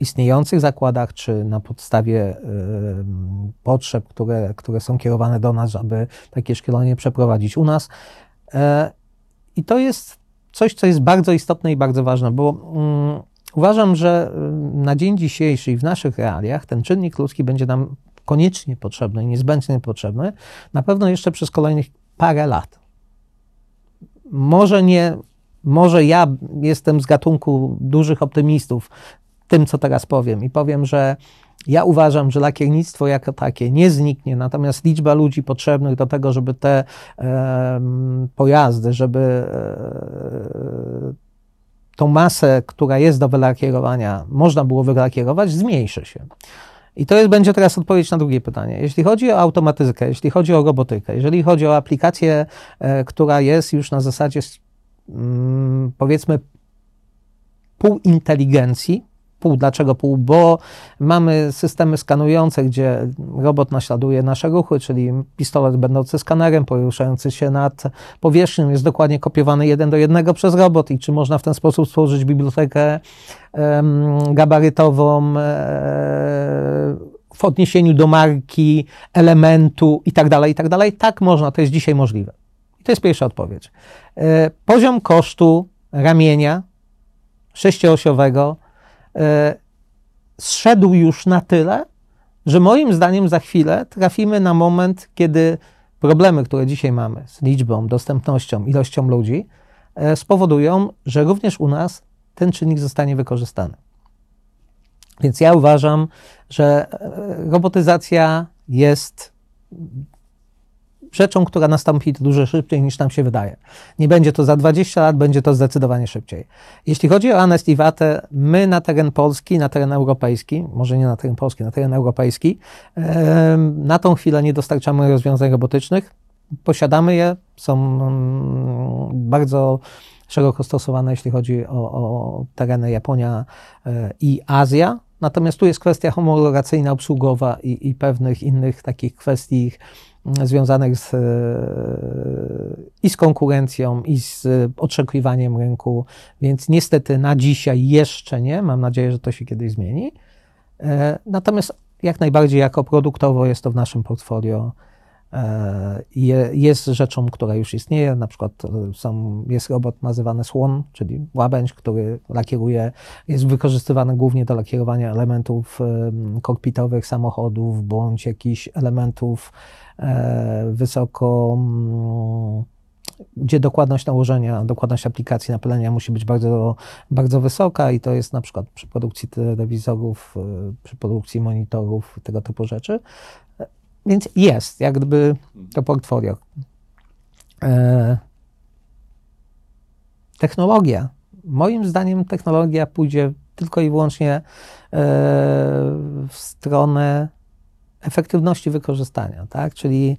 istniejących zakładach, czy na podstawie potrzeb, które, które są kierowane do nas, aby takie szkolenie przeprowadzić u nas. E, I to jest coś, co jest bardzo istotne i bardzo ważne, bo mm, uważam, że na dzień dzisiejszy i w naszych realiach ten czynnik ludzki będzie nam koniecznie potrzebny i niezbędnie potrzebny, na pewno jeszcze przez kolejnych parę lat. Może nie, może ja jestem z gatunku dużych optymistów, tym, co teraz powiem. I powiem, że ja uważam, że lakiernictwo jako takie nie zniknie, natomiast liczba ludzi potrzebnych do tego, żeby te e, pojazdy, żeby e, tą masę, która jest do wylakierowania, można było wylakierować, zmniejszy się. I to jest, będzie teraz odpowiedź na drugie pytanie. Jeśli chodzi o automatykę, jeśli chodzi o robotykę, jeżeli chodzi o aplikację, e, która jest już na zasadzie, mm, powiedzmy, półinteligencji, pół. Dlaczego pół? Bo mamy systemy skanujące, gdzie robot naśladuje nasze ruchy, czyli pistolet będący skanerem, poruszający się nad powierzchnią, jest dokładnie kopiowany jeden do jednego przez robot i czy można w ten sposób stworzyć bibliotekę um, gabarytową e, w odniesieniu do marki, elementu i tak dalej, i tak. Tak można, to jest dzisiaj możliwe. I to jest pierwsza odpowiedź. E, poziom kosztu ramienia sześcioosiowego E, zszedł już na tyle, że moim zdaniem za chwilę trafimy na moment, kiedy problemy, które dzisiaj mamy z liczbą, dostępnością, ilością ludzi, e, spowodują, że również u nas ten czynnik zostanie wykorzystany. Więc ja uważam, że e, robotyzacja jest rzeczą, która nastąpi dużo szybciej niż nam się wydaje. Nie będzie to za 20 lat, będzie to zdecydowanie szybciej. Jeśli chodzi o Anest i Watę, my na teren Polski, na teren europejski, może nie na teren Polski, na teren europejski, na tą chwilę nie dostarczamy rozwiązań robotycznych. Posiadamy je, są mm, bardzo szeroko stosowane, jeśli chodzi o, o tereny Japonia e, i Azja. Natomiast tu jest kwestia homologacyjna, obsługowa i, i pewnych innych takich kwestii związanych z, e, i z konkurencją, i z oczekiwaniem rynku, więc niestety na dzisiaj jeszcze nie. Mam nadzieję, że to się kiedyś zmieni. E, natomiast jak najbardziej jako produktowo jest to w naszym portfolio jest rzeczą, która już istnieje. Na przykład są, jest robot nazywany Swan, czyli łabędź, który lakieruje, jest wykorzystywany głównie do lakierowania elementów kokpitowych samochodów bądź jakichś elementów E, wysoko, mm, gdzie dokładność nałożenia, dokładność aplikacji napylenia musi być bardzo, bardzo wysoka i to jest na przykład przy produkcji telewizorów, e, przy produkcji monitorów, tego typu rzeczy. E, więc jest, jak gdyby to portfolio. Technologia. Moim zdaniem technologia pójdzie tylko i wyłącznie w stronę efektywności wykorzystania, tak? Czyli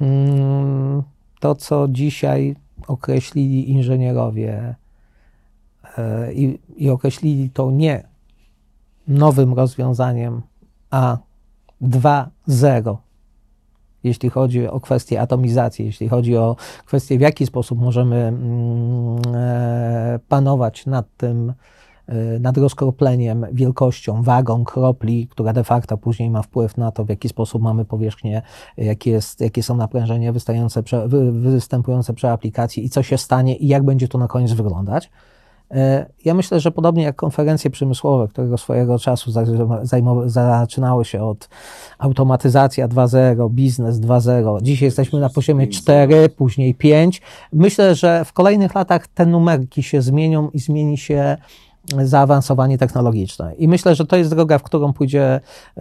mm, to, co dzisiaj określili inżynierowie e, i, i określili to nie nowym rozwiązaniem, a 2.0, jeśli chodzi o kwestię atomizacji, jeśli chodzi o kwestię, w jaki sposób możemy mm, e, panować nad tym, y, nad rozkropleniem, wielkością, wagą kropli, która de facto później ma wpływ na to, w jaki sposób mamy powierzchnię, jakie, jest, jakie są naprężenia wystające, występujące przy aplikacji i co się stanie i jak będzie to na koniec wyglądać. E, Ja myślę, że podobnie jak konferencje przemysłowe, które swojego czasu zaczynały się od automatyzacja 2.0, biznes 2.0, dzisiaj jesteśmy na poziomie 4, później 5. Myślę, że w kolejnych latach te numerki się zmienią i zmieni się zaawansowanie technologiczne. I myślę, że to jest droga, w którą pójdzie e,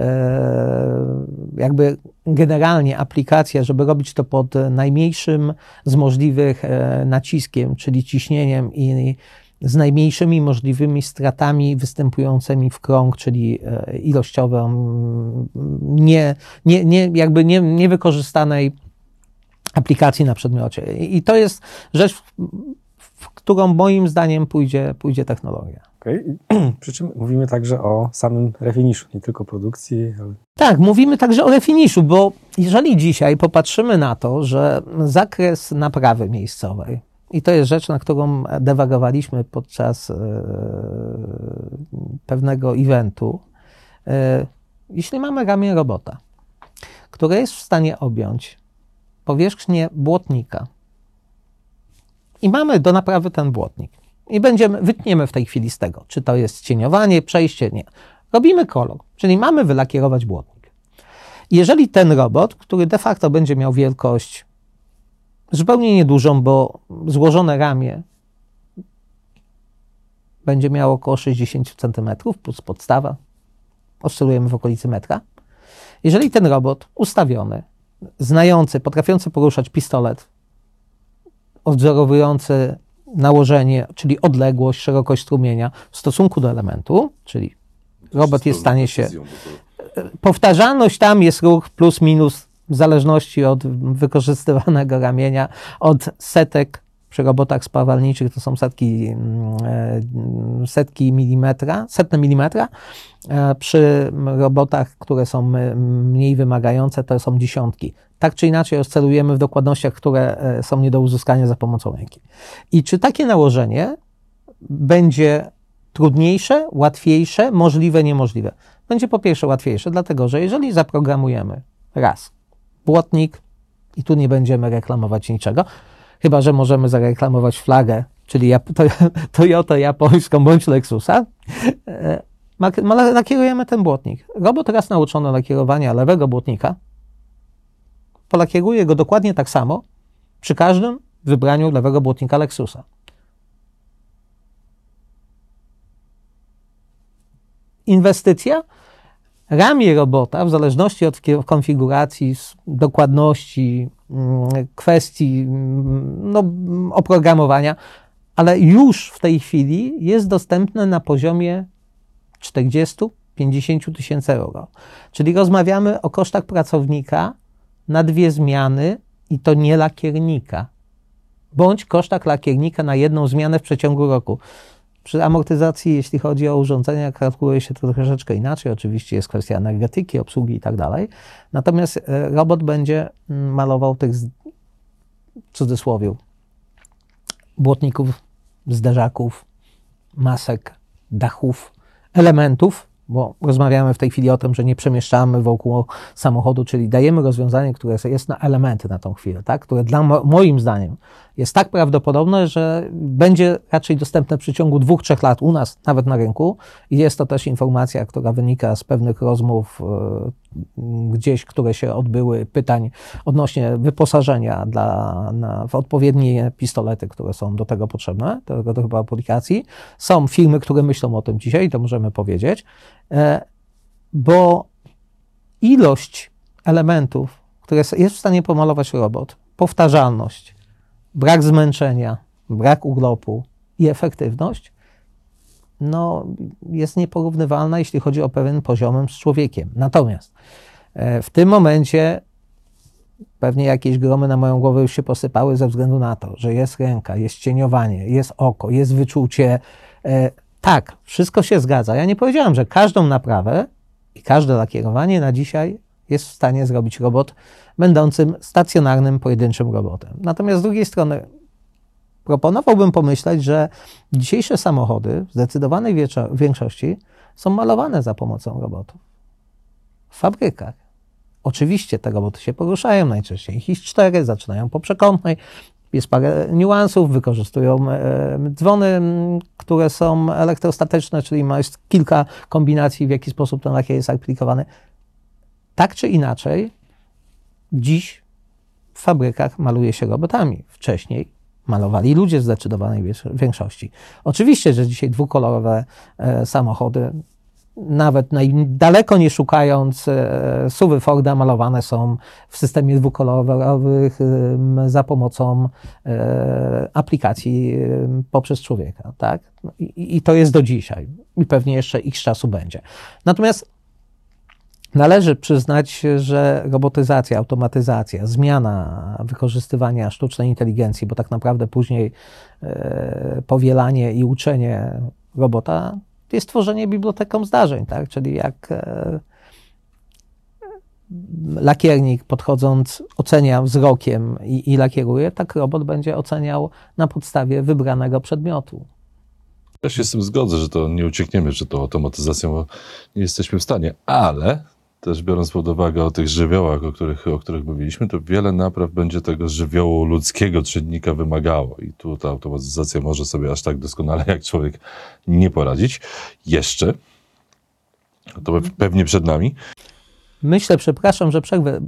jakby generalnie aplikacja, żeby robić to pod najmniejszym z możliwych e, naciskiem, czyli ciśnieniem i z najmniejszymi możliwymi stratami występującymi w krąg, czyli e, ilościową, mm, nie, nie, nie, jakby nie, niewykorzystanej aplikacji na przedmiocie. I to jest rzecz, w, którą moim zdaniem pójdzie, pójdzie technologia. Okej. <clears throat> Przy czym mówimy także o samym refiniszu, nie tylko produkcji, ale Tak, mówimy także o refiniszu, bo jeżeli dzisiaj popatrzymy na to, że zakres naprawy miejscowej, i to jest rzecz, na którą dewagowaliśmy podczas e, pewnego eventu, e, jeśli mamy ramię robota, które jest w stanie objąć powierzchnię błotnika i mamy do naprawy ten błotnik i będziemy, wytniemy w tej chwili z tego, czy to jest cieniowanie, przejście, nie. Robimy kolor, czyli mamy wylakierować błotnik. Jeżeli ten robot, który de facto będzie miał wielkość zupełnie niedużą, bo złożone ramię będzie miało około 60 cm plus podstawa, oscylujemy w okolicy metra. Jeżeli ten robot ustawiony, znający, potrafiący poruszać pistolet, odwzorowujący nałożenie, czyli odległość, szerokość strumienia w stosunku do elementu, czyli robot jest w stanie się powtarzalność tam jest ruch plus minus zależności od wykorzystywanego ramienia, od setek przy robotach spawalniczych to są setki, mm, e, setki milimetra, setne milimetra. E, Przy robotach, które są mniej wymagające, to są dziesiątki. Tak czy inaczej oscylujemy w dokładnościach, które e, są nie do uzyskania za pomocą ręki. I czy takie nałożenie będzie trudniejsze, łatwiejsze, możliwe, niemożliwe? Będzie po pierwsze łatwiejsze, dlatego że jeżeli zaprogramujemy raz błotnik i tu nie będziemy reklamować niczego, chyba że możemy zareklamować flagę, czyli <laughs> Toyota japońską bądź Lexusa, e, lakierujemy ten błotnik. Robot raz nauczony lakierowania lewego błotnika polakieruje go dokładnie tak samo przy każdym wybraniu lewego błotnika Lexusa. Inwestycja ramię robota, w zależności od konfiguracji, dokładności, mm, kwestii mm, no, mm, oprogramowania, ale już w tej chwili jest dostępne na poziomie 40-50 tysięcy euro. Czyli rozmawiamy o kosztach pracownika na dwie zmiany i to nie lakiernika, bądź kosztach lakiernika na jedną zmianę w przeciągu roku. Przy amortyzacji, jeśli chodzi o urządzenia, kalkuluje się to troszeczkę inaczej. Oczywiście jest kwestia energetyki, obsługi i tak dalej. Natomiast e, robot będzie mm, malował tych, w cudzysłowie, błotników, zderzaków, masek, dachów, elementów, bo rozmawiamy w tej chwili o tym, że nie przemieszczamy wokół samochodu, czyli dajemy rozwiązanie, które jest na elementy na tą chwilę, tak? które dla mo- moim zdaniem jest tak prawdopodobne, że będzie raczej dostępne w przeciągu dwóch, trzech lat u nas, nawet na rynku. I jest to też informacja, która wynika z pewnych rozmów e, gdzieś, które się odbyły, pytań odnośnie wyposażenia dla, na, w odpowiednie pistolety, które są do tego potrzebne, do tego typu aplikacji. Są firmy, które myślą o tym dzisiaj, to możemy powiedzieć, e, bo ilość elementów, które jest w stanie pomalować robot, powtarzalność, brak zmęczenia, brak urlopu i efektywność, no, jest nieporównywalna, jeśli chodzi o pewien poziomem z człowiekiem. Natomiast e, w tym momencie pewnie jakieś gromy na moją głowę już się posypały ze względu na to, że jest ręka, jest cieniowanie, jest oko, jest wyczucie. E, Tak, wszystko się zgadza. Ja nie powiedziałem, że każdą naprawę i każde lakierowanie na dzisiaj jest w stanie zrobić robot będącym stacjonarnym, pojedynczym robotem. Natomiast z drugiej strony proponowałbym pomyśleć, że dzisiejsze samochody w zdecydowanej większości są malowane za pomocą robotów. W fabrykach. Oczywiście te roboty się poruszają, najczęściej ich jest cztery, zaczynają po przekątnej, jest parę niuansów, wykorzystują e, dzwony, które są elektrostatyczne, czyli jest kilka kombinacji, w jaki sposób ten lakier jest aplikowany. Tak czy inaczej, dziś w fabrykach maluje się robotami. Wcześniej malowali ludzie w zdecydowanej większości. Oczywiście, że dzisiaj dwukolorowe e, samochody, nawet naj, daleko nie szukając, e, suwy Forda malowane są w systemie dwukolorowych em, za pomocą e, aplikacji poprzez człowieka. Tak? I, I to jest do dzisiaj. I pewnie jeszcze x czasu będzie. Natomiast Należy przyznać, że robotyzacja, automatyzacja, zmiana wykorzystywania sztucznej inteligencji, bo tak naprawdę później e, powielanie i uczenie robota jest tworzenie biblioteką zdarzeń, tak? Czyli jak e, lakiernik podchodząc ocenia wzrokiem i, i lakieruje, tak robot będzie oceniał na podstawie wybranego przedmiotu. Ja się z tym zgodzę, że to nie uciekniemy przed tą automatyzacją, nie jesteśmy w stanie, ale też biorąc pod uwagę o tych żywiołach, o których, o których mówiliśmy, to wiele napraw będzie tego żywiołu ludzkiego czynnika wymagało i tu ta automatyzacja może sobie aż tak doskonale jak człowiek nie poradzić. Jeszcze, to pe- pewnie przed nami, Myślę, przepraszam, że przerwę.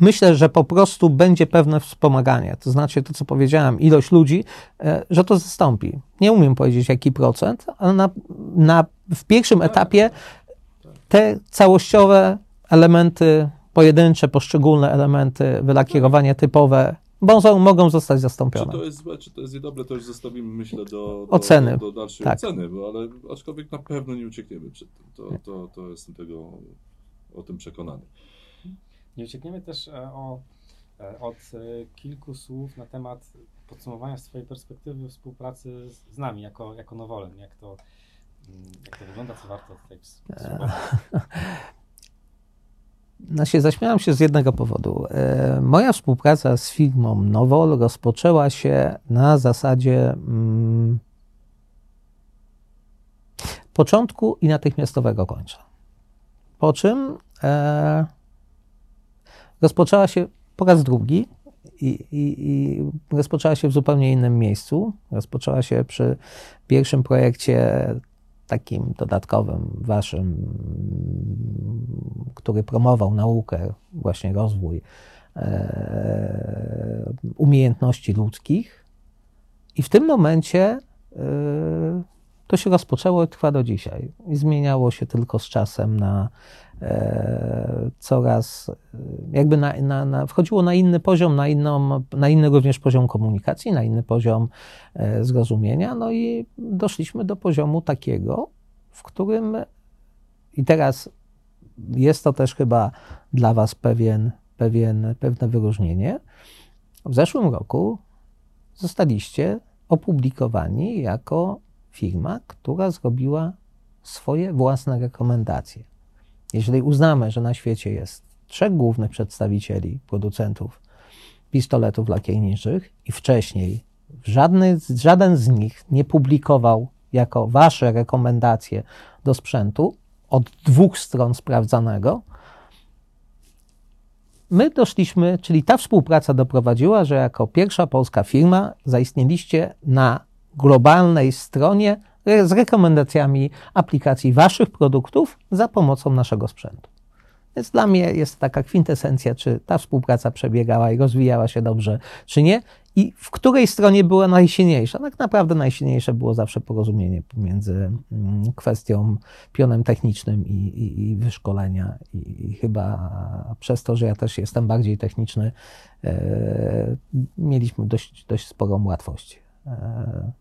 Myślę, że po prostu będzie pewne wspomaganie. To znaczy, to co powiedziałem, ilość ludzi, e, że to zastąpi. Nie umiem powiedzieć, jaki procent, ale na, na, w pierwszym etapie te całościowe elementy, pojedyncze, poszczególne elementy wylakierowania typowe mogą, mogą zostać Czy zastąpione. to jest złe, czy to jest niedobre, to już zostawimy, myślę, do, do, Oceny. do, do dalszej Tak. oceny, bo, ale aczkolwiek na pewno nie uciekniemy przed tym. To, to, to jestem tego, o tym przekonany. Nie uciekniemy też e, o, e, od e, kilku słów na temat podsumowania swojej perspektywy współpracy z, z nami jako, jako Nowolem. Jak to, jak to wygląda, co warto tutaj. No się zaśmiałam się z jednego powodu. E, Moja współpraca z firmą Nowol rozpoczęła się na zasadzie mm, początku i natychmiastowego końca. Po czym e, rozpoczęła się po raz drugi i, i, i rozpoczęła się w zupełnie innym miejscu. Rozpoczęła się przy pierwszym projekcie takim dodatkowym waszym, który promował naukę, właśnie rozwój e, umiejętności ludzkich. I w tym momencie e, to się rozpoczęło i trwa do dzisiaj. I zmieniało się tylko z czasem na e, coraz, e, jakby na, na, na, wchodziło na inny poziom, na, inną, na inny również poziom komunikacji, na inny poziom e, zrozumienia. No i doszliśmy do poziomu takiego, w którym i teraz jest to też chyba dla Was pewien, pewien, pewne wyróżnienie. W zeszłym roku zostaliście opublikowani jako firma, która zrobiła swoje własne rekomendacje. Jeżeli uznamy, że na świecie jest trzech głównych przedstawicieli producentów pistoletów lakierniczych i wcześniej żadny, żaden z nich nie publikował jako wasze rekomendacje do sprzętu od dwóch stron sprawdzanego, my doszliśmy, czyli ta współpraca doprowadziła, że jako pierwsza polska firma zaistnieliście na globalnej stronie z rekomendacjami aplikacji waszych produktów za pomocą naszego sprzętu. Więc dla mnie jest taka kwintesencja, czy ta współpraca przebiegała i rozwijała się dobrze, czy nie, i w której stronie była najsilniejsza. Tak naprawdę najsilniejsze było zawsze porozumienie pomiędzy mm, kwestią, pionem technicznym i, i, i wyszkolenia. I, I chyba przez to, że ja też jestem bardziej techniczny, e, mieliśmy dość, dość sporą łatwość. E,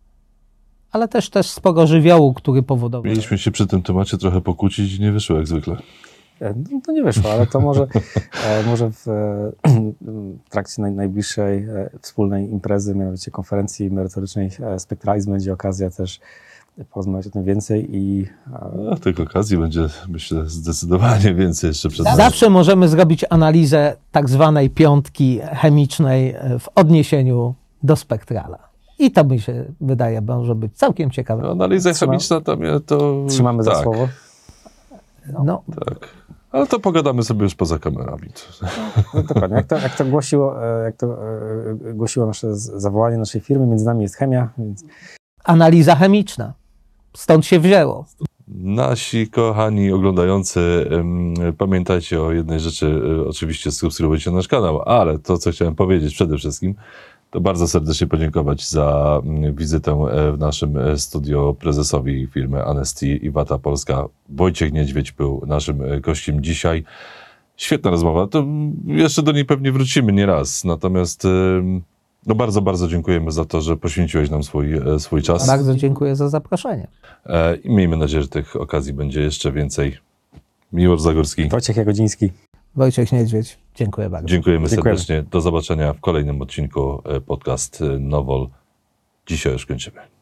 ale też, też sporo żywiołu, który powodował. Mieliśmy się przy tym temacie trochę pokłócić i nie wyszło jak zwykle. E, No, to nie wyszło, ale to może, e, może w, w trakcie naj, najbliższej wspólnej imprezy, mianowicie konferencji merytorycznej Spectralizm, będzie okazja też porozmawiać o tym więcej i A tych okazji będzie, myślę, zdecydowanie więcej jeszcze przed nami. Zawsze możemy zrobić analizę tak zwanej piątki chemicznej w odniesieniu do spektrala. I to mi się wydaje, może być całkiem ciekawe. No, Analiza chemiczna tam ja to... Trzymamy za tak, słowo. No, Tak. Ale to pogadamy sobie już poza kamerami. No, dokładnie. Jak to, jak to, głosiło, e, jak to e, głosiło nasze zawołanie naszej firmy, między nami jest chemia, więc analiza chemiczna. Stąd się wzięło. Nasi kochani oglądający, pamiętajcie o jednej rzeczy, e, oczywiście subskrybujcie nasz kanał, ale to, co chciałem powiedzieć przede wszystkim, to bardzo serdecznie podziękować za mm, wizytę e, w naszym e, studio prezesowi firmy Anesty i Wata Polska. Wojciech Niedźwiedź był naszym e, gościem dzisiaj. Świetna rozmowa, to mm, jeszcze do niej pewnie wrócimy nie raz, natomiast no bardzo, bardzo dziękujemy za to, że poświęciłeś nam swój, swój czas. Bardzo dziękuję za zaproszenie. I miejmy nadzieję, że tych okazji będzie jeszcze więcej. Miłosz Zagórski, Wojciech Jagodziński. Wojciech Niedźwiedź, dziękuję bardzo. dziękujemy Dziękujemy. serdecznie. Do zobaczenia w kolejnym odcinku e, podcast e, Nowol. Dzisiaj już kończymy.